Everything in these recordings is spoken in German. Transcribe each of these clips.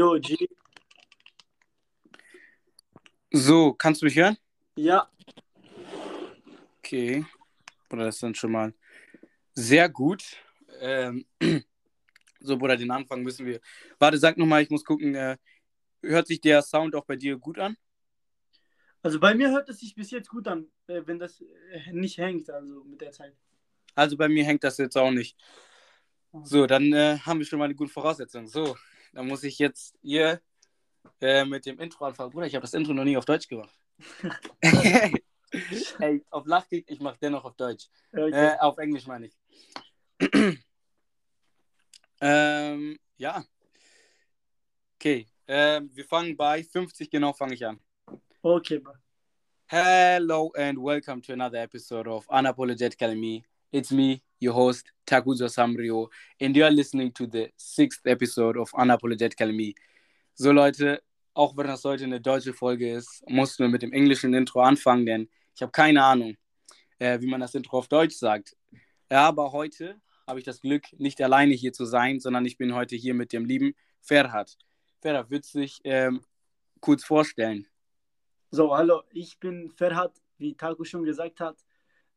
Jo, G. So, kannst du mich hören? Ja, Okay. Bruder, das ist dann schon mal sehr gut. Ähm, so, Bruder, den Anfang müssen wir. Warte, sag nochmal, ich muss gucken. Äh, hört sich der Sound auch bei dir gut an? also bei mir hört es sich bis jetzt gut an, äh, wenn das äh, nicht hängt, also mit der Zeit. Also bei mir hängt das jetzt auch nicht. So, dann äh, haben wir schon mal eine gute Voraussetzung. So, dann muss ich jetzt hier äh, mit dem Intro anfangen. Bruder, ich habe das Intro noch nie auf Deutsch gemacht. Ey, auf Lachkick, ich mache dennoch auf Deutsch. Okay. Äh, auf Englisch meine ich. ähm, ja. Okay, ähm, wir fangen bei 50 genau, fange ich an. okay, bro. Hello and welcome to another episode of Unapologetically Me. It's me, your host, Takuzo Samrio, and you are listening to the sixth episode of Unapologetically Me. So Leute, auch wenn das heute eine deutsche Folge ist, mussten wir mit dem englischen Intro anfangen, denn ich habe keine Ahnung, äh, wie man das Intro auf Deutsch sagt. Ja, aber heute habe ich das Glück, nicht alleine hier zu sein, sondern ich bin heute hier mit dem lieben Ferhat. Ferhat, würdest du dich ähm, kurz vorstellen? So, hallo, ich bin Ferhat, wie Taku schon gesagt hat.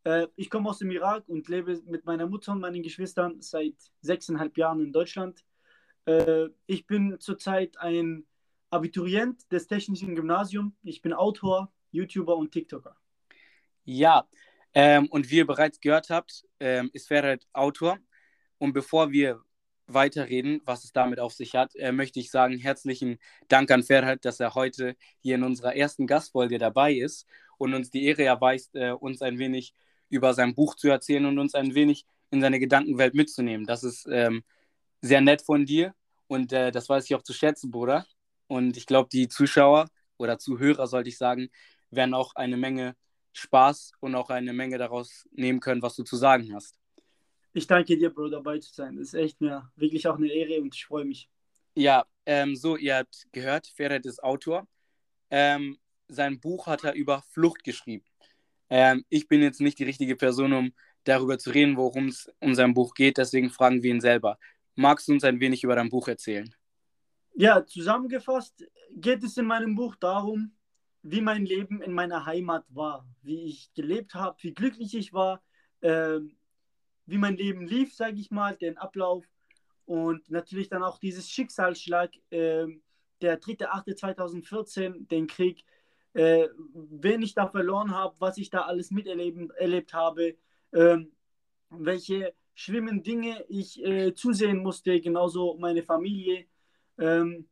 Äh, ich komme aus dem Irak und lebe mit meiner Mutter und meinen Geschwistern seit sechseinhalb Jahren in Deutschland. Äh, ich bin zurzeit ein Abiturient des Technischen Gymnasiums. Ich bin Autor, YouTuber und TikToker. Ja, ähm, und wie ihr bereits gehört habt, ähm, ist Ferhat Autor. Und bevor wir weiterreden, was es damit auf sich hat, äh, möchte ich sagen, herzlichen Dank an Ferhat, dass er heute hier in unserer ersten Gastfolge dabei ist und uns die Ehre erweist, äh, uns ein wenig über sein Buch zu erzählen und uns ein wenig in seine Gedankenwelt mitzunehmen. Das ist ähm, sehr nett von dir und äh, das weiß ich auch zu schätzen, Bruder. Und ich glaube, die Zuschauer oder Zuhörer, sollte ich sagen, werden auch eine Menge Spaß und auch eine Menge daraus nehmen können, was du zu sagen hast. Ich danke dir, Bro, dabei zu sein. Das ist echt mir wirklich auch eine Ehre und ich freue mich. Ja, ähm, so, ihr habt gehört, Ferret ist Autor. Ähm, sein Buch hat er über Flucht geschrieben. Ähm, ich bin jetzt nicht die richtige Person, um darüber zu reden, worum es um sein Buch geht, deswegen fragen wir ihn selber. Magst du uns ein wenig über dein Buch erzählen? Ja, zusammengefasst geht es in meinem Buch darum, wie mein Leben in meiner Heimat war, wie ich gelebt habe, wie glücklich ich war, ähm, wie mein Leben lief, sage ich mal, den Ablauf und natürlich dann auch dieses Schicksalsschlag, ähm, der 3.8.2014, den Krieg, äh, wen ich da verloren habe, was ich da alles miterleben erlebt habe, ähm, welche schlimmen Dinge ich äh, zusehen musste, genauso meine Familie ähm,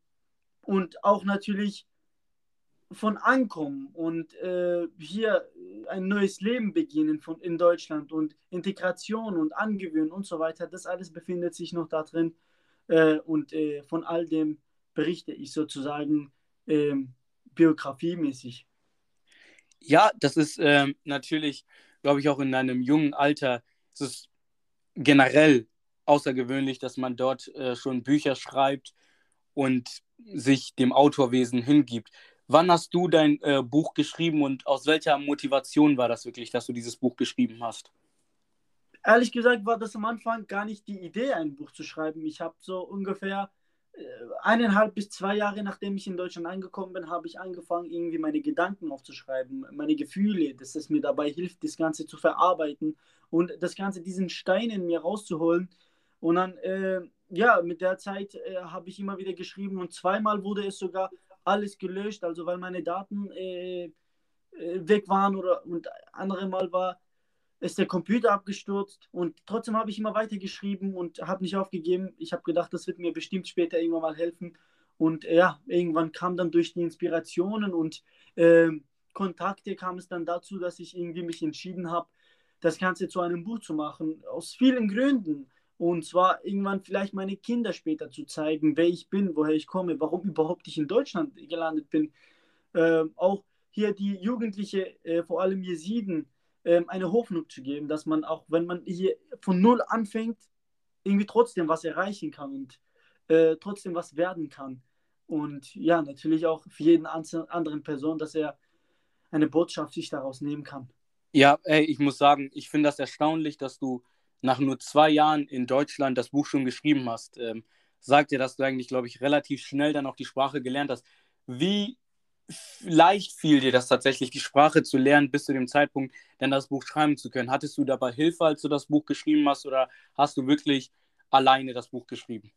und auch natürlich von Ankommen und äh, hier ein neues Leben beginnen von, in Deutschland und Integration und Angewöhnen und so weiter, das alles befindet sich noch da drin äh, und äh, von all dem berichte ich sozusagen ähm, biografiemäßig. Ja, das ist ähm, natürlich, glaube ich, auch in einem jungen Alter, es ist generell außergewöhnlich, dass man dort äh, schon Bücher schreibt und sich dem Autorwesen hingibt. Wann hast du dein äh, Buch geschrieben und aus welcher Motivation war das wirklich, dass du dieses Buch geschrieben hast? Ehrlich gesagt war das am Anfang gar nicht die Idee, ein Buch zu schreiben. Ich habe so ungefähr äh, eineinhalb bis zwei Jahre nachdem ich in Deutschland angekommen bin, habe ich angefangen, irgendwie meine Gedanken aufzuschreiben, meine Gefühle, dass es mir dabei hilft, das Ganze zu verarbeiten und das Ganze, diesen Stein in mir rauszuholen. Und dann, äh, ja, mit der Zeit äh, habe ich immer wieder geschrieben und zweimal wurde es sogar alles gelöscht, also weil meine Daten äh, äh, weg waren oder und andere Mal war ist der Computer abgestürzt und trotzdem habe ich immer weiter geschrieben und habe nicht aufgegeben. Ich habe gedacht, das wird mir bestimmt später irgendwann mal helfen. Und ja, irgendwann kam dann durch die Inspirationen und äh, Kontakte kam es dann dazu, dass ich irgendwie mich entschieden habe, das Ganze zu einem Buch zu machen. Aus vielen Gründen. Und zwar irgendwann vielleicht meine Kinder später zu zeigen, wer ich bin, woher ich komme, warum überhaupt ich in Deutschland gelandet bin. Äh, auch hier die Jugendliche, äh, vor allem Jesiden, ähm, eine Hoffnung zu geben, dass man auch, wenn man hier von Null anfängt, irgendwie trotzdem was erreichen kann und äh, trotzdem was werden kann. Und ja, natürlich auch für jeden anderen Person, dass er eine Botschaft sich daraus nehmen kann. Ja, ey, ich muss sagen, ich finde das erstaunlich, dass du nach nur zwei Jahren in Deutschland das Buch schon geschrieben hast. Ähm, sagt ja, dass du eigentlich, glaube ich, relativ schnell dann auch die Sprache gelernt hast. Wie leicht fiel dir das tatsächlich, die Sprache zu lernen, bis zu dem Zeitpunkt, dann das Buch schreiben zu können? Hattest du dabei Hilfe, als du das Buch geschrieben hast, oder hast du wirklich alleine das Buch geschrieben?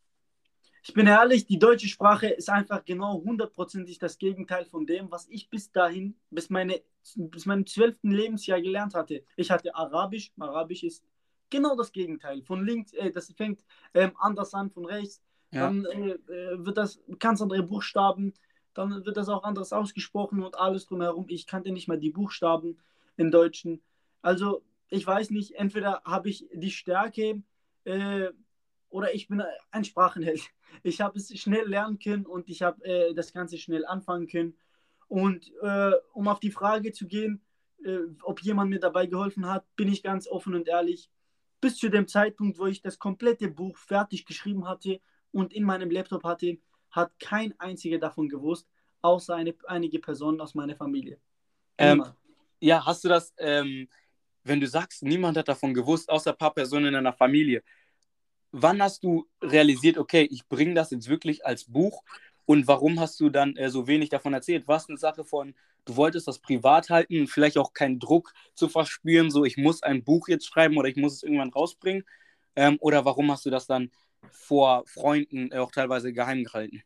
Ich bin ehrlich, die deutsche Sprache ist einfach genau hundertprozentig das Gegenteil von dem, was ich bis dahin, bis, meine, bis meinem zwölften Lebensjahr gelernt hatte. Ich hatte Arabisch, Arabisch ist genau das Gegenteil. Von links, äh, das fängt ähm, anders an, von rechts, ja. dann äh, äh wird das ganz andere Buchstaben, dann wird das auch anders ausgesprochen und alles drumherum. Ich kannte nicht mal die Buchstaben im Deutschen. Also ich weiß nicht, entweder habe ich die Stärke äh, oder ich bin ein Sprachenheld. Ich habe es schnell lernen können und ich habe äh, das Ganze schnell anfangen können. Und äh, um auf die Frage zu gehen, äh, ob jemand mir dabei geholfen hat, bin ich ganz offen und ehrlich. Bis zu dem Zeitpunkt, wo ich das komplette Buch fertig geschrieben hatte und in meinem Laptop hatte, hat kein einziger davon gewusst, außer eine, einige Personen aus meiner Familie. Ähm, ja, hast du das, ähm, wenn du sagst, niemand hat davon gewusst, außer ein paar Personen in deiner Familie. Wann hast du realisiert, okay, ich bringe das jetzt wirklich als Buch und warum hast du dann äh, so wenig davon erzählt? War es eine Sache von, du wolltest das privat halten, vielleicht auch keinen Druck zu verspüren, so ich muss ein Buch jetzt schreiben oder ich muss es irgendwann rausbringen? Ähm, oder warum hast du das dann vor Freunden äh, auch teilweise geheim gehalten?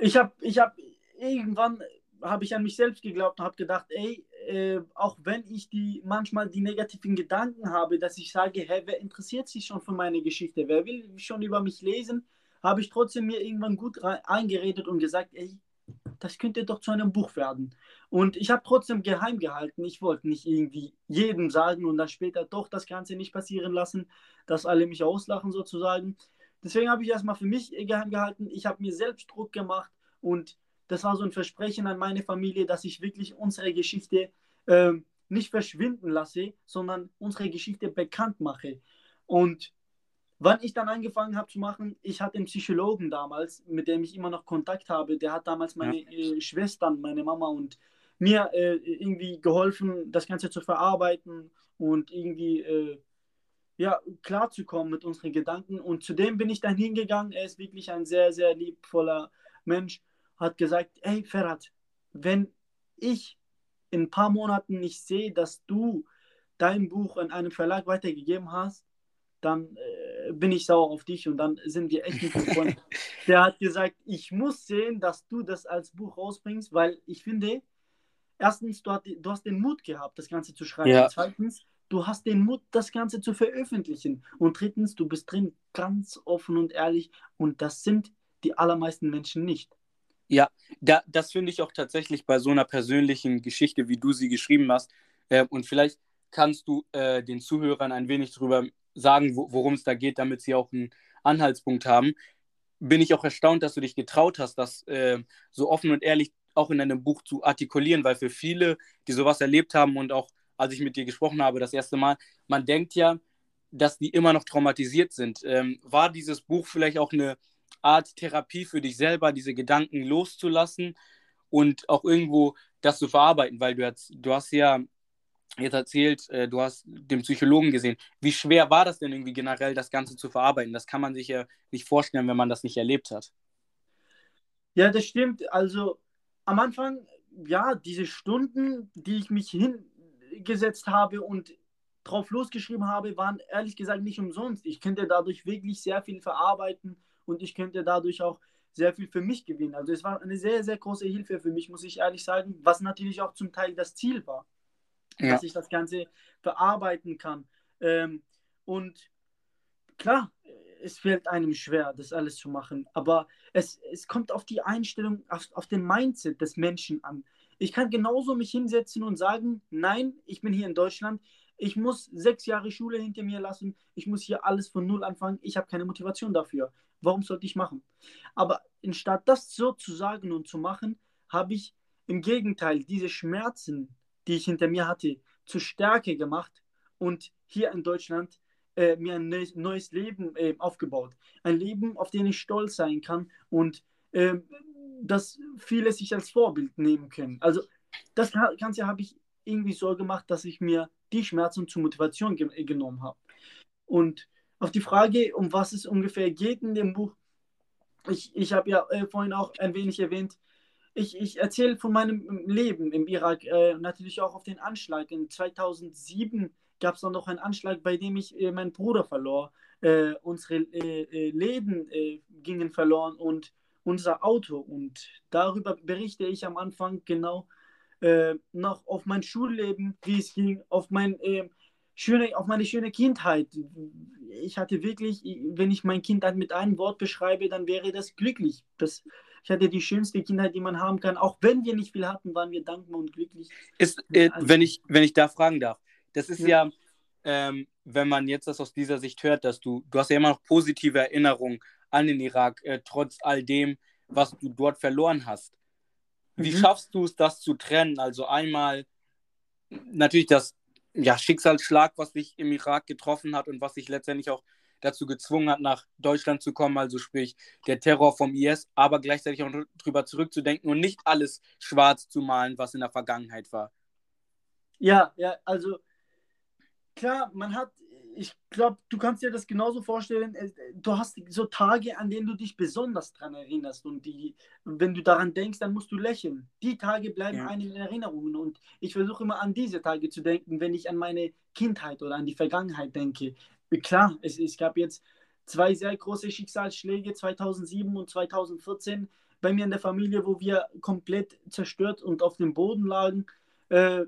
Ich habe ich hab, irgendwann habe ich an mich selbst geglaubt und habe gedacht, ey, äh, auch wenn ich die manchmal die negativen Gedanken habe, dass ich sage, hey, wer interessiert sich schon für meine Geschichte? Wer will schon über mich lesen? Habe ich trotzdem mir irgendwann gut eingeredet und gesagt, ey, das könnte doch zu einem Buch werden. Und ich habe trotzdem geheim gehalten. Ich wollte nicht irgendwie jedem sagen und dann später doch das Ganze nicht passieren lassen, dass alle mich auslachen sozusagen. Deswegen habe ich erstmal für mich geheim gehalten. Ich habe mir selbst Druck gemacht und das war so ein Versprechen an meine Familie, dass ich wirklich unsere Geschichte äh, nicht verschwinden lasse, sondern unsere Geschichte bekannt mache. Und wann ich dann angefangen habe zu machen, ich hatte einen Psychologen damals, mit dem ich immer noch Kontakt habe, der hat damals meine ja. äh, Schwestern, meine Mama und mir äh, irgendwie geholfen, das Ganze zu verarbeiten und irgendwie äh, ja, klarzukommen mit unseren Gedanken. Und zudem bin ich dann hingegangen. Er ist wirklich ein sehr, sehr liebvoller Mensch hat gesagt, hey Ferhat, wenn ich in ein paar Monaten nicht sehe, dass du dein Buch an einem Verlag weitergegeben hast, dann äh, bin ich sauer auf dich und dann sind wir echt nicht befreundet. Der hat gesagt, ich muss sehen, dass du das als Buch rausbringst, weil ich finde, erstens, du, hat, du hast den Mut gehabt, das Ganze zu schreiben. Ja. Zweitens, du hast den Mut, das Ganze zu veröffentlichen. Und drittens, du bist drin ganz offen und ehrlich und das sind die allermeisten Menschen nicht. Ja, da, das finde ich auch tatsächlich bei so einer persönlichen Geschichte, wie du sie geschrieben hast. Äh, und vielleicht kannst du äh, den Zuhörern ein wenig darüber sagen, wo, worum es da geht, damit sie auch einen Anhaltspunkt haben. Bin ich auch erstaunt, dass du dich getraut hast, das äh, so offen und ehrlich auch in deinem Buch zu artikulieren, weil für viele, die sowas erlebt haben und auch als ich mit dir gesprochen habe das erste Mal, man denkt ja, dass die immer noch traumatisiert sind. Ähm, war dieses Buch vielleicht auch eine Art Therapie für dich selber, diese Gedanken loszulassen und auch irgendwo das zu verarbeiten, weil du jetzt, du hast ja jetzt erzählt, äh, du hast den Psychologen gesehen. Wie schwer war das denn irgendwie generell, das Ganze zu verarbeiten? Das kann man sich ja nicht vorstellen, wenn man das nicht erlebt hat. Ja, das stimmt. Also am Anfang, ja, diese Stunden, die ich mich hingesetzt habe und drauf losgeschrieben habe, waren ehrlich gesagt nicht umsonst. Ich könnte dadurch wirklich sehr viel verarbeiten und ich könnte dadurch auch sehr viel für mich gewinnen. Also es war eine sehr, sehr große Hilfe für mich, muss ich ehrlich sagen, was natürlich auch zum Teil das Ziel war, ja. dass ich das Ganze verarbeiten kann. Ähm, und klar, es fällt einem schwer, das alles zu machen, aber es, es kommt auf die Einstellung, auf, auf den Mindset des Menschen an. Ich kann genauso mich hinsetzen und sagen, nein, ich bin hier in Deutschland, ich muss sechs Jahre Schule hinter mir lassen, ich muss hier alles von Null anfangen, ich habe keine Motivation dafür. Warum sollte ich machen? Aber anstatt das so zu sagen und zu machen, habe ich im Gegenteil diese Schmerzen, die ich hinter mir hatte, zu Stärke gemacht und hier in Deutschland äh, mir ein neues, neues Leben äh, aufgebaut. Ein Leben, auf den ich stolz sein kann und äh, dass viele sich als Vorbild nehmen können. Also das Ganze habe ich irgendwie so gemacht, dass ich mir die Schmerzen zur Motivation ge genommen habe. Und auf die Frage, um was es ungefähr geht in dem Buch, ich, ich habe ja äh, vorhin auch ein wenig erwähnt, ich, ich erzähle von meinem Leben im Irak, äh, natürlich auch auf den Anschlag. In 2007 gab es dann noch einen Anschlag, bei dem ich äh, meinen Bruder verlor. Äh, unsere äh, äh, Läden äh, gingen verloren und unser Auto. Und darüber berichte ich am Anfang genau noch auf mein Schulleben, wie es ging, auf mein schöne, auf meine schöne Kindheit. Ich hatte wirklich, wenn ich mein Kindheit mit einem Wort beschreibe, dann wäre das glücklich. Das, ich hatte die schönste Kindheit, die man haben kann. Auch wenn wir nicht viel hatten, waren wir dankbar und glücklich. Ist, äh, wenn, ich, wenn ich da fragen darf, das ist ja, ja ähm, wenn man jetzt das aus dieser Sicht hört, dass du, du hast ja immer noch positive Erinnerungen an den Irak, äh, trotz all dem, was du dort verloren hast. Wie mhm. schaffst du es, das zu trennen? Also einmal natürlich das ja, Schicksalsschlag, was dich im Irak getroffen hat und was dich letztendlich auch dazu gezwungen hat, nach Deutschland zu kommen, also sprich der Terror vom IS, aber gleichzeitig auch drüber zurückzudenken und nicht alles schwarz zu malen, was in der Vergangenheit war. Ja, ja, also klar, man hat ich glaube, du kannst dir das genauso vorstellen. Äh, du hast so Tage, an denen du dich besonders daran erinnerst. Und die, wenn du daran denkst, dann musst du lächeln. Die Tage bleiben ja. einem in Erinnerungen. Und ich versuche immer an diese Tage zu denken, wenn ich an meine Kindheit oder an die Vergangenheit denke. Klar, es, es gab jetzt zwei sehr große Schicksalsschläge, 2007 und 2014, bei mir in der Familie, wo wir komplett zerstört und auf dem Boden lagen. Äh,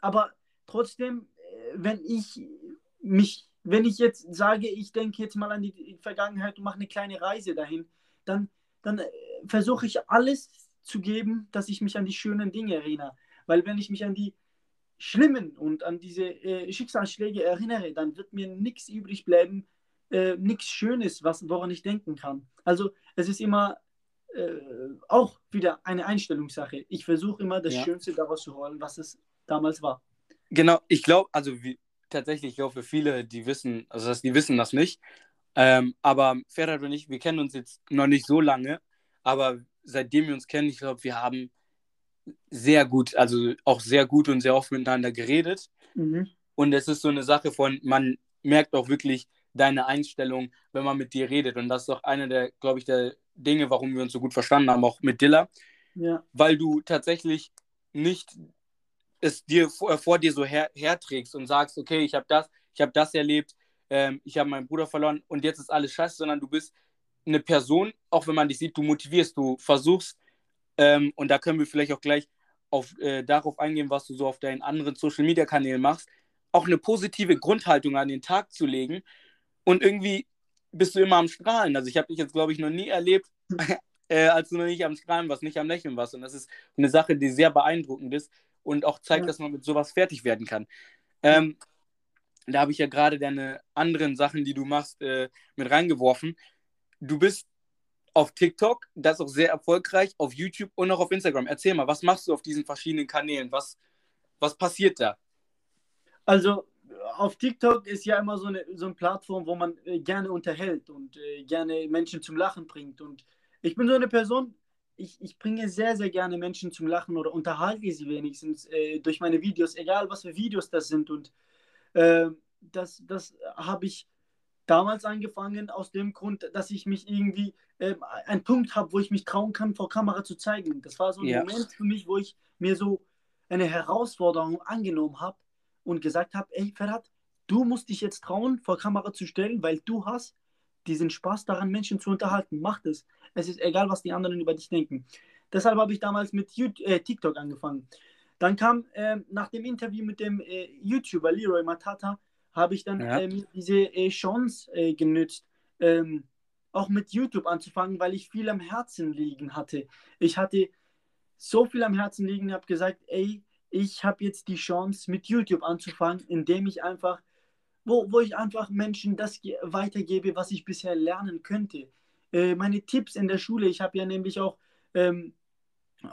aber trotzdem, äh, wenn ich mich, wenn ich jetzt sage, ich denke jetzt mal an die Vergangenheit und mache eine kleine Reise dahin, dann, dann äh, versuche ich alles zu geben, dass ich mich an die schönen Dinge erinnere. Weil wenn ich mich an die schlimmen und an diese äh, Schicksalsschläge erinnere, dann wird mir nichts übrig bleiben, äh, nichts Schönes, was, woran ich denken kann. Also es ist immer äh, auch wieder eine Einstellungssache. Ich versuche immer das ja. Schönste daraus zu holen, was es damals war. Genau, ich glaube, also wie, tatsächlich, ich glaube, viele, die wissen, also das, die wissen das nicht. Ähm, aber Ferhat und ich, wir kennen uns jetzt noch nicht so lange, aber seitdem wir uns kennen, ich glaube, wir haben sehr gut, also auch sehr gut und sehr oft miteinander geredet. Mhm. Und es ist so eine Sache von, man merkt auch wirklich deine Einstellung, wenn man mit dir redet. Und das ist auch eine der, glaube ich, der Dinge, warum wir uns so gut verstanden haben, auch mit Dilla. Ja. Weil du tatsächlich nicht es dir vor, vor dir so her, herträgst und sagst, okay, ich habe das, ich habe das erlebt, ähm, ich habe meinen Bruder verloren und jetzt ist alles scheiße, sondern du bist eine Person, auch wenn man dich sieht, du motivierst, du versuchst, ähm, und da können wir vielleicht auch gleich auf, äh, darauf eingehen, was du so auf deinen anderen Social-Media-Kanälen machst, auch eine positive Grundhaltung an den Tag zu legen und irgendwie bist du immer am Strahlen. Also ich habe dich jetzt, glaube ich, noch nie erlebt, äh, als du noch nicht am Strahlen warst, nicht am Lächeln warst. Und das ist eine Sache, die sehr beeindruckend ist, und auch zeigt, ja. dass man mit sowas fertig werden kann. Ähm, da habe ich ja gerade deine anderen Sachen, die du machst, äh, mit reingeworfen. Du bist auf TikTok, das ist auch sehr erfolgreich, auf YouTube und auch auf Instagram. Erzähl mal, was machst du auf diesen verschiedenen Kanälen? Was, was passiert da? Also auf TikTok ist ja immer so eine, so eine Plattform, wo man äh, gerne unterhält und äh, gerne Menschen zum Lachen bringt. Und ich bin so eine Person, ich, ich bringe sehr, sehr gerne Menschen zum Lachen oder unterhalte sie wenigstens äh, durch meine Videos, egal was für Videos das sind. Und äh, das, das habe ich damals angefangen aus dem Grund, dass ich mich irgendwie äh, einen Punkt habe, wo ich mich trauen kann, vor Kamera zu zeigen. Das war so ein ja. Moment für mich, wo ich mir so eine Herausforderung angenommen habe und gesagt habe, ey Ferhat, du musst dich jetzt trauen, vor Kamera zu stellen, weil du hast diesen Spaß daran, Menschen zu unterhalten. Mach es. Es ist egal, was die anderen über dich denken. Deshalb habe ich damals mit YouTube, äh, TikTok angefangen. Dann kam äh, nach dem Interview mit dem äh, YouTuber Leroy Matata, habe ich dann ja. Ähm, diese äh, Chance äh, genützt, ähm, auch mit YouTube anzufangen, weil ich viel am Herzen liegen hatte. Ich hatte so viel am Herzen liegen, habe gesagt, ey, ich habe jetzt die Chance, mit YouTube anzufangen, indem ich einfach wo, wo ich einfach Menschen das weitergebe, was ich bisher lernen könnte. Äh, meine Tipps in der Schule, ich habe ja nämlich auch, ähm,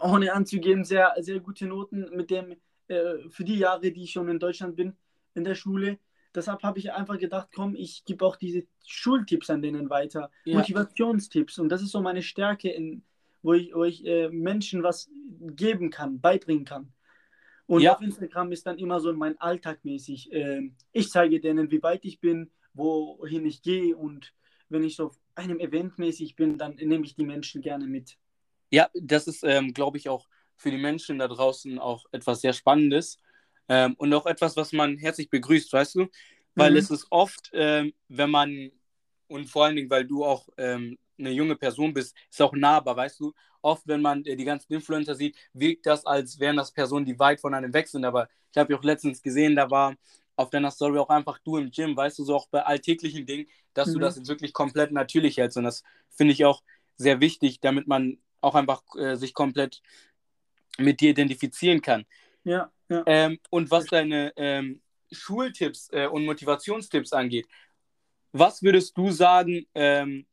ohne anzugeben, sehr, sehr gute Noten mit dem, äh, für die Jahre, die ich schon in Deutschland bin, in der Schule. Deshalb habe ich einfach gedacht, komm, ich gebe auch diese Schultipps an denen weiter, ja. Motivationstipps. Und das ist so meine Stärke, in, wo ich, wo ich äh, Menschen was geben kann, beibringen kann. Und ja. auf Instagram ist dann immer so mein Alltag mäßig. Äh, ich zeige denen, wie weit ich bin, wohin ich gehe und wenn ich so einem Event mäßig bin, dann nehme ich die Menschen gerne mit. Ja, das ist, ähm, glaube ich, auch für die Menschen da draußen auch etwas sehr Spannendes ähm, und auch etwas, was man herzlich begrüßt, weißt du? Weil mhm. es ist oft, ähm, wenn man, und vor allen Dingen, weil du auch ähm, eine junge Person bist, ist auch nahbar, weißt du? Oft, wenn man äh, die ganzen Influencer sieht, wirkt das, als wären das Personen, die weit von einem weg sind. Aber ich habe ja auch letztens gesehen, da war auf deiner Story auch einfach du im Gym, weißt du, so auch bei alltäglichen Dingen, dass mhm. du das jetzt wirklich komplett natürlich hältst. Und das finde ich auch sehr wichtig, damit man auch einfach äh, sich komplett mit dir identifizieren kann. Ja, ja. Ähm, und was deine ähm, Schultipps äh, und Motivationstipps angeht, was würdest du sagen, ähm,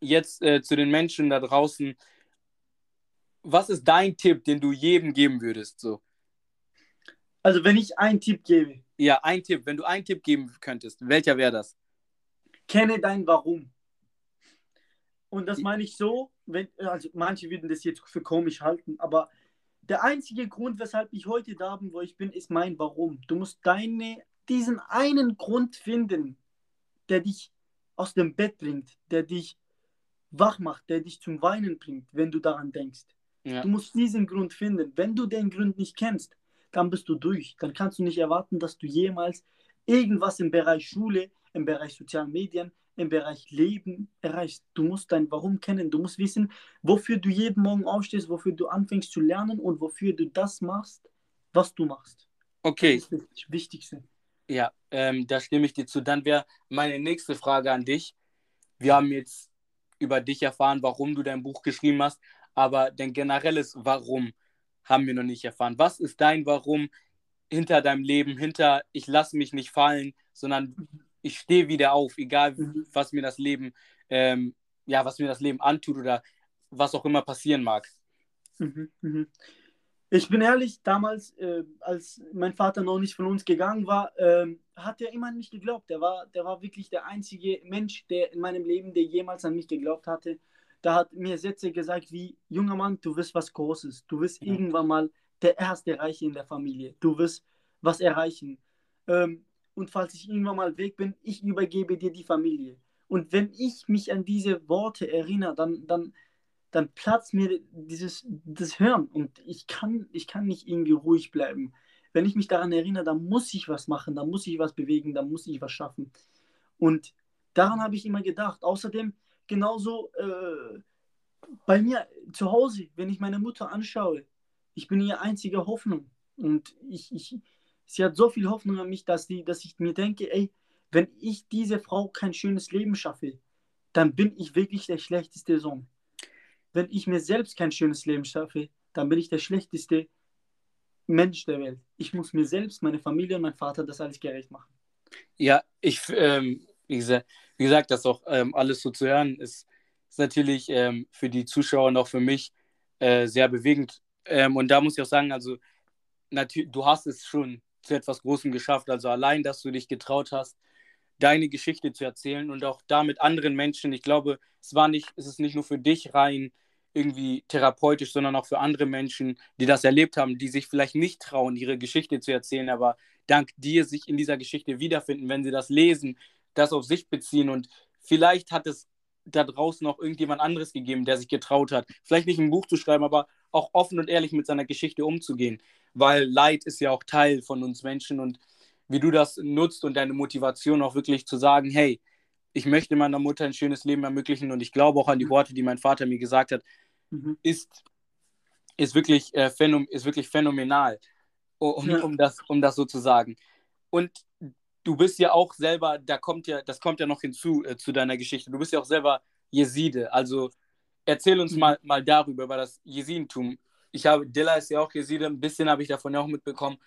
jetzt äh, zu den Menschen da draußen, was ist dein Tipp, den du jedem geben würdest? So? Also wenn ich einen Tipp gebe. Ja, ein Tipp. Wenn du einen Tipp geben könntest, welcher wäre das? Kenne dein Warum. Und das meine ich so, wenn, also manche würden das jetzt für komisch halten, aber der einzige Grund, weshalb ich heute da bin, wo ich bin, ist mein Warum. Du musst deine, diesen einen Grund finden, der dich aus dem Bett bringt, der dich wach macht, der dich zum Weinen bringt, wenn du daran denkst. Ja. Du musst diesen Grund finden. Wenn du den Grund nicht kennst, dann bist du durch. Dann kannst du nicht erwarten, dass du jemals irgendwas im Bereich Schule, im Bereich sozialen Medien, im Bereich Leben erreichst. Du musst dein Warum kennen. Du musst wissen, wofür du jeden Morgen aufstehst, wofür du anfängst zu lernen und wofür du das machst, was du machst. Okay. Das ist das Wichtigste. Ja, ähm, da stimme ich dir zu. Dann wäre meine nächste Frage an dich. Wir haben jetzt über dich erfahren, warum du dein Buch geschrieben hast, aber dein generelles Warum haben wir noch nicht erfahren. Was ist dein Warum hinter deinem Leben, hinter ich lasse mich nicht fallen, sondern ich stehe wieder auf, egal mhm. was mir das Leben, ähm, ja, was mir das Leben antut oder was auch immer passieren mag. Mhm, mhm. Ich bin ehrlich, damals, äh, als mein Vater noch nicht von uns gegangen war, äh, hat er immer an mich geglaubt. Der war, der war wirklich der einzige Mensch, der in meinem Leben, der jemals an mich geglaubt hatte da hat mir Sätze gesagt wie, junger Mann, du wirst was Großes. Du wirst ja. irgendwann mal der erste Reiche in der Familie. Du wirst was erreichen. Ähm, und falls ich irgendwann mal weg bin, ich übergebe dir die Familie. Und wenn ich mich an diese Worte erinnere, dann, dann, dann platzt mir dieses das Hirn und ich kann, ich kann nicht irgendwie ruhig bleiben. Wenn ich mich daran erinnere, dann muss ich was machen, dann muss ich was bewegen, dann muss ich was schaffen. Und daran habe ich immer gedacht. Außerdem, genauso äh, bei mir zu Hause, wenn ich meine Mutter anschaue, ich bin ihr einzige Hoffnung. Und ich, ich, sie hat so viel Hoffnung an mich, dass, die, dass ich mir denke, ey, wenn ich diese Frau kein schönes Leben schaffe, dann bin ich wirklich der schlechteste Sohn. Wenn ich mir selbst kein schönes Leben schaffe, dann bin ich der schlechteste Mensch der Welt. Ich muss mir selbst, meine Familie und mein Vater das alles gerecht machen. Ja, ich, ähm, wie gesagt, wie gesagt, das auch ähm, alles so zu hören, ist, ist natürlich ähm, für die Zuschauer und auch für mich äh, sehr bewegend. Ähm, und da muss ich auch sagen, also du hast es schon zu etwas Großem geschafft. Also allein, dass du dich getraut hast, deine Geschichte zu erzählen und auch damit anderen Menschen. Ich glaube, es war nicht, es ist nicht nur für dich rein irgendwie therapeutisch, sondern auch für andere Menschen, die das erlebt haben, die sich vielleicht nicht trauen, ihre Geschichte zu erzählen, aber dank dir sich in dieser Geschichte wiederfinden, wenn sie das lesen, das auf sich beziehen und vielleicht hat es da draußen auch irgendjemand anderes gegeben, der sich getraut hat, vielleicht nicht ein Buch zu schreiben, aber auch offen und ehrlich mit seiner Geschichte umzugehen, weil Leid ist ja auch Teil von uns Menschen und wie du das nutzt und deine Motivation auch wirklich zu sagen, hey, ich möchte meiner Mutter ein schönes Leben ermöglichen und ich glaube auch an die Worte, die mein Vater mir gesagt hat, mhm. ist, ist, wirklich, äh, phänom ist wirklich phänomenal, um, ja. um, das, um das so zu sagen. Und du bist ja auch selber, da kommt ja, das kommt ja noch hinzu äh, zu deiner Geschichte. Du bist ja auch selber Jeside. Also erzähl uns mhm. mal, mal darüber, über das Jesidentum. Ich habe, Dilla ist ja auch Jeside, ein bisschen habe ich davon ja auch mitbekommen.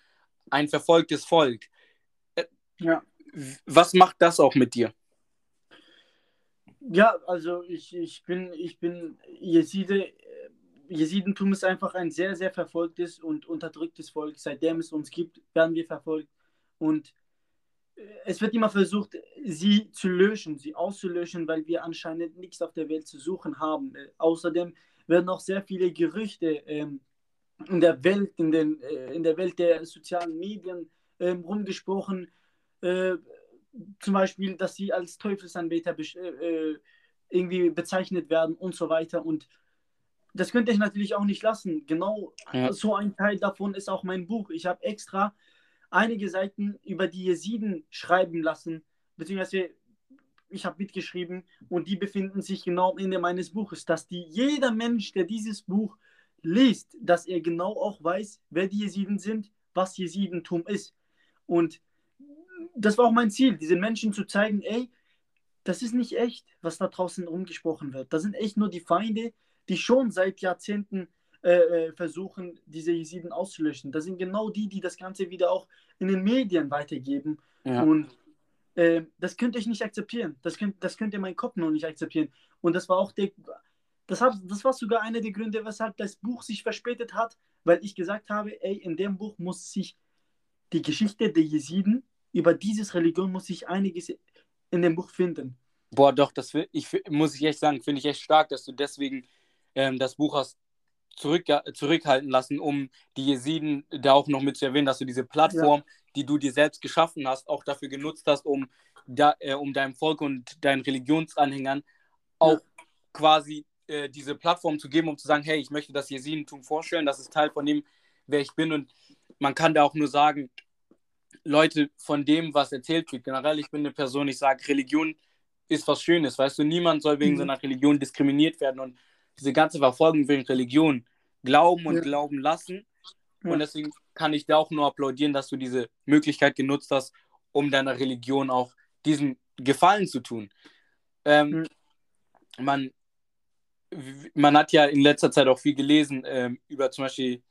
Ein verfolgtes Volk. Äh, ja. Was macht das auch mit dir? Ja, also ich, ich bin, ich bin Jeside. Jesidentum ist einfach ein sehr, sehr verfolgtes und unterdrücktes Volk. Seitdem es uns gibt, werden wir verfolgt. Und es wird immer versucht, sie zu löschen, sie auszulöschen, weil wir anscheinend nichts auf der Welt zu suchen haben. Äh, außerdem werden auch sehr viele Gerüchte ähm, in der Welt, in, den, äh, in der Welt der sozialen Medien ähm, rumgesprochen. Äh, zum Beispiel, dass sie als Teufelsanbeter äh, irgendwie bezeichnet werden und so weiter. Und das könnte ich natürlich auch nicht lassen. Genau ja. so ein Teil davon ist auch mein Buch. Ich habe extra einige Seiten über die Jesiden schreiben lassen, beziehungsweise ich habe mitgeschrieben und die befinden sich genau am Ende meines Buches, dass die, jeder Mensch, der dieses Buch liest, dass er genau auch weiß, wer die Jesiden sind, was Jesidentum ist. Und das war auch mein Ziel, diesen Menschen zu zeigen, ey, das ist nicht echt, was da draußen rumgesprochen wird. Das sind echt nur die Feinde, die schon seit Jahrzehnten äh, äh, versuchen, diese Jesiden auszulöschen. Das sind genau die, die das Ganze wieder auch in den Medien weitergeben. Ja. Und äh, das könnte ich nicht akzeptieren. Das, könnt, das könnte mein Kopf noch nicht akzeptieren. Und das war auch der, das, hat, das war sogar einer der Gründe, weshalb das Buch sich verspätet hat, weil ich gesagt habe, ey, in dem Buch muss sich die Geschichte der Jesiden, über diese Religion muss sich einiges in dem Buch finden. Boah, doch, das ich, muss ich echt sagen, finde ich echt stark, dass du deswegen ähm, das Buch hast zurück, zurückhalten lassen, um die Jesiden da auch noch mit zu erwähnen, dass du diese Plattform, ja. Die du dir selbst geschaffen hast, auch dafür genutzt hast, um, da, äh, um deinem Volk und deinen Religionsanhängern auch ja. quasi äh, diese Plattform zu geben, um zu sagen, hey, ich möchte das Jesidentum vorstellen, das ist Teil von dem, wer ich bin und man kann da auch nur sagen, Leute, von dem, was erzählt wird, generell, ich bin eine Person, ich sage, Religion ist was Schönes, weißt du, niemand soll wegen mhm. seiner Religion diskriminiert werden und diese ganze Verfolgung wegen Religion glauben und ja. glauben lassen. Ja. Und deswegen kann ich da auch nur applaudieren, dass du diese Möglichkeit genutzt hast, um deiner Religion auch diesen Gefallen zu tun. Ähm, mhm. man, man hat ja in letzter Zeit auch viel gelesen ähm, über zum Beispiel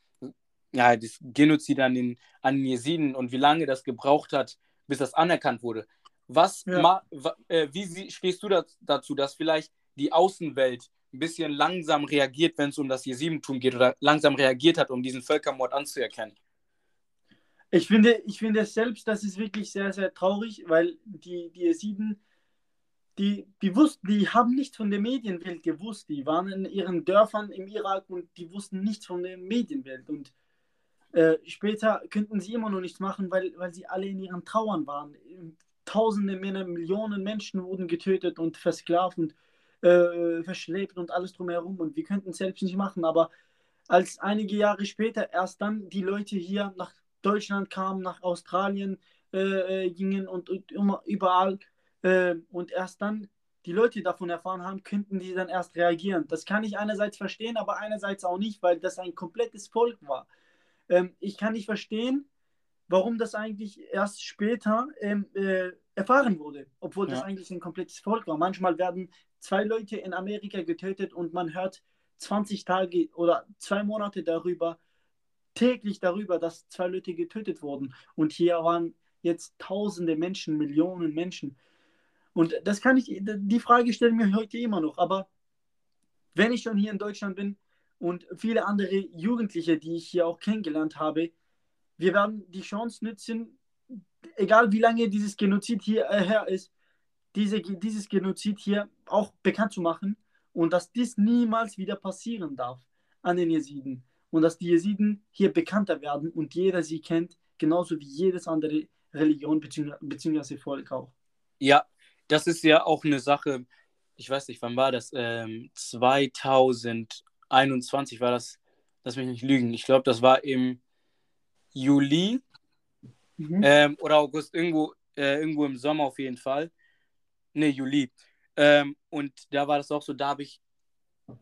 ja, das Genozid an den, an den Jesiden und wie lange das gebraucht hat, bis das anerkannt wurde. Was, ja. ma, äh, wie stehst du dazu, dass vielleicht die Außenwelt ein bisschen langsam reagiert, wenn es um das Jesidentum geht oder langsam reagiert hat, um diesen Völkermord anzuerkennen? Ich finde, ich finde selbst, das ist wirklich sehr, sehr traurig, weil die, die Jesiden, die, die wussten, die haben nichts von der Medienwelt gewusst. Die waren in ihren Dörfern im Irak und die wussten nichts von der Medienwelt. Und äh, später könnten sie immer noch nichts machen, weil, weil sie alle in ihren Trauern waren. Tausende Männer, Millionen Menschen wurden getötet und versklavt und äh, verschleppt und alles drumherum. Und wir könnten es selbst nicht machen. Aber als einige Jahre später erst dann die Leute hier nach Deutschland kamen, nach Australien äh, äh gingen und, und immer überall äh, und erst dann die Leute davon erfahren haben, könnten die dann erst reagieren. Das kann ich einerseits verstehen, aber einerseits auch nicht, weil das ein komplettes Volk war. Ähm, ich kann nicht verstehen, warum das eigentlich erst später ähm, äh, erfahren wurde, obwohl ja. das eigentlich ein komplettes Volk war. Manchmal werden zwei Leute in Amerika getötet und man hört 20 Tage oder zwei Monate darüber, täglich darüber, dass zwei Leute getötet wurden. Und hier waren jetzt tausende Menschen, Millionen Menschen. Und das kann ich, die Frage stelle ich mir heute immer noch. Aber wenn ich schon hier in Deutschland bin und viele andere Jugendliche, die ich hier auch kennengelernt habe, wir werden die Chance nutzen, egal wie lange dieses Genozid hier äh, her ist, diese, dieses Genozid hier auch bekannt zu machen und dass dies niemals wieder passieren darf an den Jesiden und dass die Jesiden hier bekannter werden und jeder sie kennt, genauso wie jedes andere Religion bzw. Volk auch. Ja, das ist ja auch eine Sache, ich weiß nicht, wann war das? Ähm, 2021 war das, lass mich nicht lügen, ich glaube, das war im Juli mhm. ähm, oder August, irgendwo, äh, irgendwo im Sommer auf jeden Fall. Ne, Juli. Ähm, und da war das auch so, da habe ich,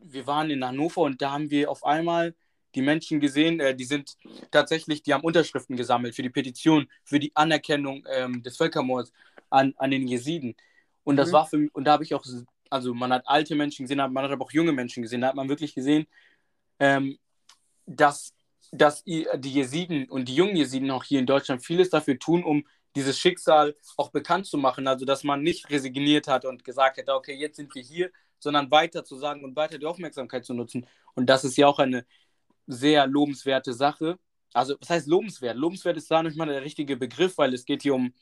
wir waren in Hannover und da haben wir auf einmal die Menschen gesehen, äh, die sind tatsächlich, die haben Unterschriften gesammelt für die Petition, für die Anerkennung ähm, des Völkermords an, an den Jesiden. Und das mhm. war für mich, und da habe ich auch, also man hat alte Menschen gesehen, man hat aber auch junge Menschen gesehen, da hat man wirklich gesehen, ähm, dass, dass die Jesiden und die jungen Jesiden auch hier in Deutschland vieles dafür tun, um dieses Schicksal auch bekannt zu machen. Also, dass man nicht resigniert hat und gesagt hätte, okay, jetzt sind wir hier, sondern weiter zu sagen und weiter die Aufmerksamkeit zu nutzen. Und das ist ja auch eine sehr lobenswerte Sache. Also, was heißt lobenswert? Lobenswert ist da nicht mal der richtige Begriff, weil es geht hier um,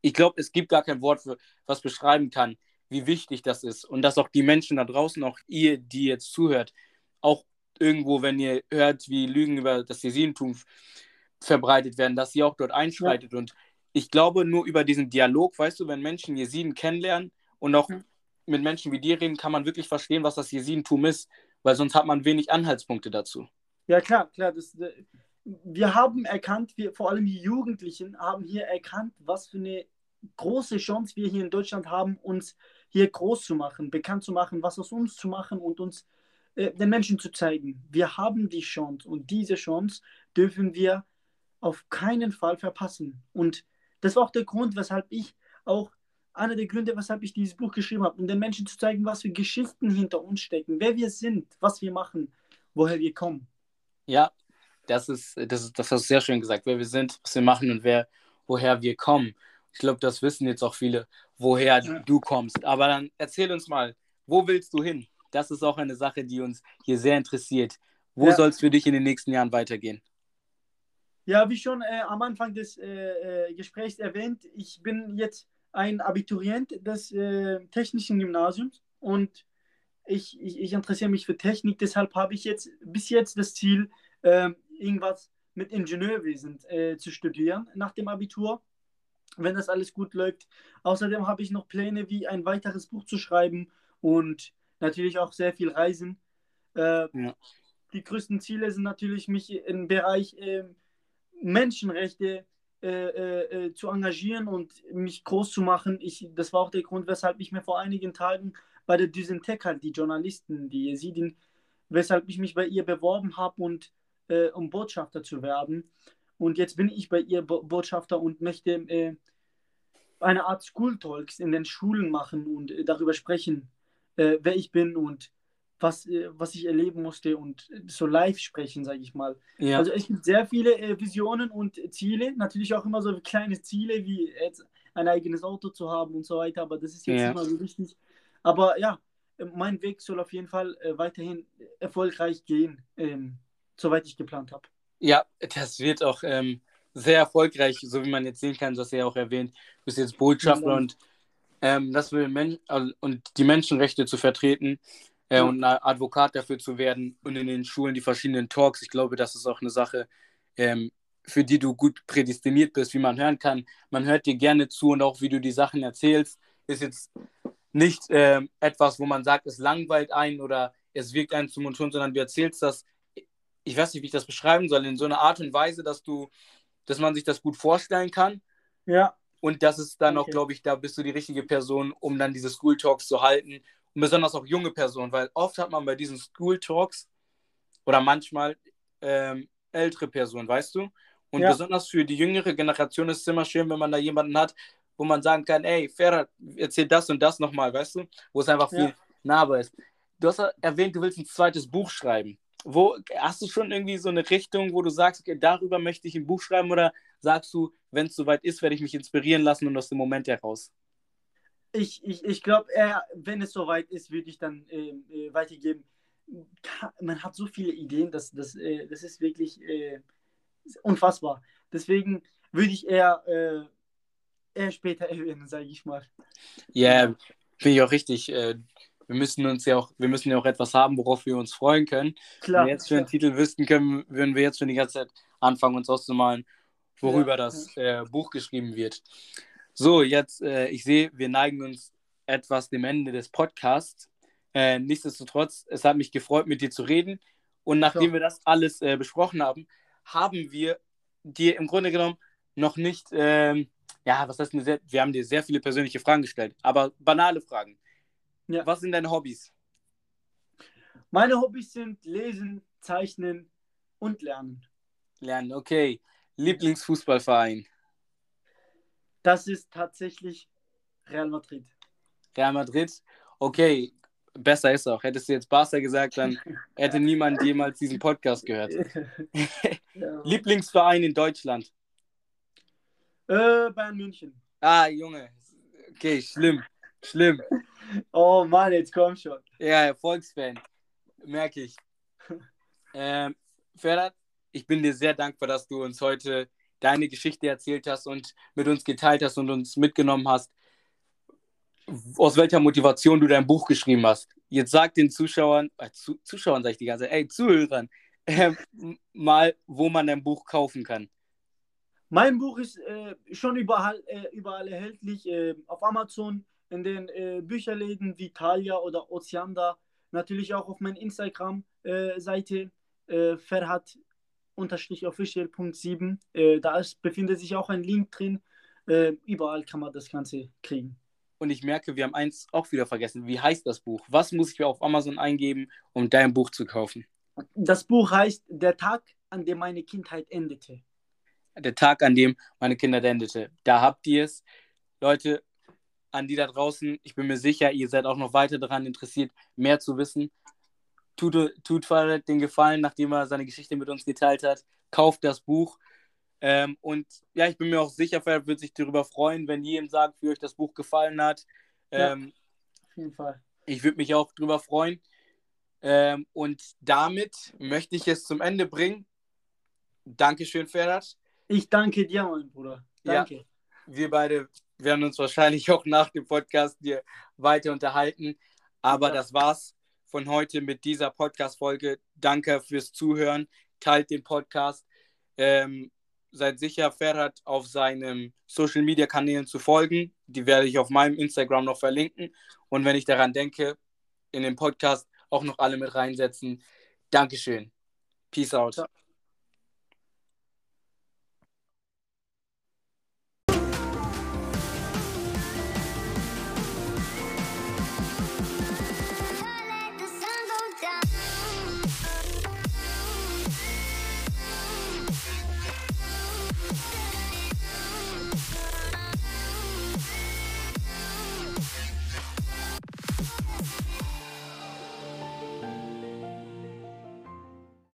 ich glaube, es gibt gar kein Wort, für, was beschreiben kann, wie wichtig das ist. Und dass auch die Menschen da draußen, auch ihr, die jetzt zuhört, auch irgendwo, wenn ihr hört, wie Lügen über das Jesidentum verbreitet werden, dass ihr auch dort einschreitet ja. und ich glaube, nur über diesen Dialog, weißt du, wenn Menschen Jesiden kennenlernen und auch mhm. mit Menschen wie dir reden, kann man wirklich verstehen, was das Jesidentum ist, weil sonst hat man wenig Anhaltspunkte dazu. Ja, klar, klar. Das, wir haben erkannt, wir, vor allem die Jugendlichen haben hier erkannt, was für eine große Chance wir hier in Deutschland haben, uns hier groß zu machen, bekannt zu machen, was aus uns zu machen und uns äh, den Menschen zu zeigen. Wir haben die Chance und diese Chance dürfen wir auf keinen Fall verpassen. Und das war auch der Grund, weshalb ich auch einer der Gründe, weshalb ich dieses Buch geschrieben habe, um den Menschen zu zeigen, was für Geschichten hinter uns stecken, wer wir sind, was wir machen, woher wir kommen. Ja, das ist, das ist, das hast du sehr schön gesagt, wer wir sind, was wir machen und wer, woher wir kommen. Ich glaube, das wissen jetzt auch viele, woher ja. du kommst. Aber dann erzähl uns mal, wo willst du hin? Das ist auch eine Sache, die uns hier sehr interessiert. Wo ja. soll es für dich in den nächsten Jahren weitergehen? Ja, wie schon äh, am Anfang des äh, äh, Gesprächs erwähnt, ich bin jetzt ein Abiturient des äh, Technischen Gymnasiums und ich, ich, ich, interessiere mich für Technik, deshalb habe ich jetzt bis jetzt das Ziel, äh, irgendwas mit Ingenieurwesen äh, zu studieren nach dem Abitur, wenn das alles gut läuft. Außerdem habe ich noch Pläne, wie ein weiteres Buch zu schreiben und natürlich auch sehr viel reisen. Äh, ja. Die größten Ziele sind natürlich, mich im Bereich äh, Menschenrechte äh, äh, äh, zu engagieren und mich groß zu machen. Ich, das war auch der Grund, weshalb ich mir vor einigen Tagen bei der Tech halt, die Journalisten, die Jesidin, weshalb ich mich bei ihr beworben habe und äh, um Botschafter zu werden. Und jetzt bin ich bei ihr Bo Botschafter und möchte äh, eine Art School Talks in den Schulen machen und äh, darüber sprechen, wer ich bin und was, äh, was ich erleben musste und so live sprechen, sage ich mal. Ja. Also es gibt sehr viele äh, Visionen und Ziele, natürlich auch immer so kleine Ziele, wie jetzt ein eigenes Auto zu haben und so weiter, aber das ist jetzt ja. mal so wichtig. Aber ja, mein Weg soll auf jeden Fall äh, weiterhin erfolgreich gehen, ähm, soweit ich geplant habe. Ja, das wird auch ähm, sehr erfolgreich, so wie man jetzt sehen kann, das ja auch erwähnt, du bist jetzt Botschafter ja. und ähm, das will Men und die Menschenrechte zu vertreten äh, und ein Advokat dafür zu werden und in den Schulen die verschiedenen Talks. Ich glaube, das ist auch eine Sache, ähm, für die du gut prädestiniert bist, wie man hören kann. Man hört dir gerne zu und auch wie du die Sachen erzählst, ist jetzt nicht ähm, etwas, wo man sagt, es langweilt einen oder es wirkt einen zum Mund, sondern du erzählst das, ich weiß nicht, wie ich das beschreiben soll, in so einer Art und Weise, dass du, dass man sich das gut vorstellen kann. Ja. Und das ist dann okay. auch, glaube ich, da bist du die richtige Person, um dann diese School Talks zu halten und besonders auch junge Personen, weil oft hat man bei diesen School Talks oder manchmal ähm, ältere Personen, weißt du? Und ja. besonders für die jüngere Generation ist es immer schön, wenn man da jemanden hat, wo man sagen kann, ey, Ferhat, erzähl das und das nochmal, weißt du? Wo es einfach viel ja. nahbar ist. Du hast erwähnt, du willst ein zweites Buch schreiben. Wo, hast du schon irgendwie so eine Richtung, wo du sagst, okay, darüber möchte ich ein Buch schreiben oder sagst du, wenn es soweit ist, werde ich mich inspirieren lassen und aus dem Moment heraus? ich, ich, ich glaube, wenn es soweit ist, würde ich dann äh, äh, weitergeben. Man hat so viele Ideen, das, das, äh, das ist wirklich äh, unfassbar. Deswegen würde ich eher, äh, später erwähnen, sage ich mal. Ja, yeah, finde ich auch richtig. Äh, wir müssen uns ja auch, wir müssen ja auch etwas haben, worauf wir uns freuen können. Klar, Wenn wir jetzt schon einen Titel wüssten können, würden wir jetzt schon die ganze Zeit anfangen, uns auszumalen, worüber ja, das ja. Buch geschrieben wird. So, jetzt, äh, ich sehe, wir neigen uns etwas dem Ende des Podcasts. Äh, nichtsdestotrotz, es hat mich gefreut, mit dir zu reden. Und nachdem so. wir das alles äh, besprochen haben, haben wir dir im Grunde genommen noch nicht, ähm, ja, was heißt, sehr, wir haben dir sehr viele persönliche Fragen gestellt, aber banale Fragen. Ja. Was sind deine Hobbys? Meine Hobbys sind Lesen, Zeichnen und Lernen. Lernen, okay. Lieblingsfußballverein? Das ist tatsächlich Real Madrid. Real Madrid? Okay, besser ist auch. Hättest du jetzt Barca gesagt, dann hätte niemand jemals diesen Podcast gehört. ja. Lieblingsverein in Deutschland? Äh, Bayern München. Ah, Junge. Okay, schlimm. Schlimm. Oh Mann, jetzt komm schon. Ja, Erfolgsfan. Merke ich. Ähm, Ferdat, ich bin dir sehr dankbar, dass du uns heute deine Geschichte erzählt hast und mit uns geteilt hast und uns mitgenommen hast, aus welcher Motivation du dein Buch geschrieben hast. Jetzt sag den Zuschauern, äh, zu, Zuschauern sag ich die ganze Zeit, ey, Zuhörern, äh, mal, wo man dein Buch kaufen kann. Mein Buch ist äh, schon überall, äh, überall erhältlich, äh, auf Amazon, in den äh, Bücherläden wie Thalia oder Ozeander. Natürlich auch auf meiner Instagram-Seite äh, Ferhat official.7. Äh, da ist, befindet sich auch ein Link drin. Äh, überall kann man das Ganze kriegen. Und ich merke, wir haben eins auch wieder vergessen. Wie heißt das Buch? Was muss ich mir auf Amazon eingeben, um dein Buch zu kaufen? Das Buch heißt Der Tag, an dem meine Kindheit endete. Der Tag, an dem meine Kindheit endete. Da habt ihr es. Leute, an die da draußen, ich bin mir sicher, ihr seid auch noch weiter daran interessiert, mehr zu wissen. Tut, tut Farid den Gefallen, nachdem er seine Geschichte mit uns geteilt hat. Kauft das Buch. Ähm, und ja, ich bin mir auch sicher, Farid wird sich darüber freuen, wenn ihm sagt, wie euch das Buch gefallen hat. Ähm, ja, auf jeden Fall. Ich würde mich auch darüber freuen. Ähm, und damit möchte ich es zum Ende bringen. Dankeschön, Ferhat. Ich danke dir, mein Bruder. Danke. Ja, wir beide werden uns wahrscheinlich auch nach dem Podcast hier weiter unterhalten. Aber ja. das war's von heute mit dieser Podcast-Folge. Danke fürs Zuhören. Teilt den Podcast. Ähm, seid sicher, Ferhat auf seinen Social Media Kanälen zu folgen. Die werde ich auf meinem Instagram noch verlinken. Und wenn ich daran denke, in den Podcast auch noch alle mit reinsetzen. Dankeschön. Peace out. Ja.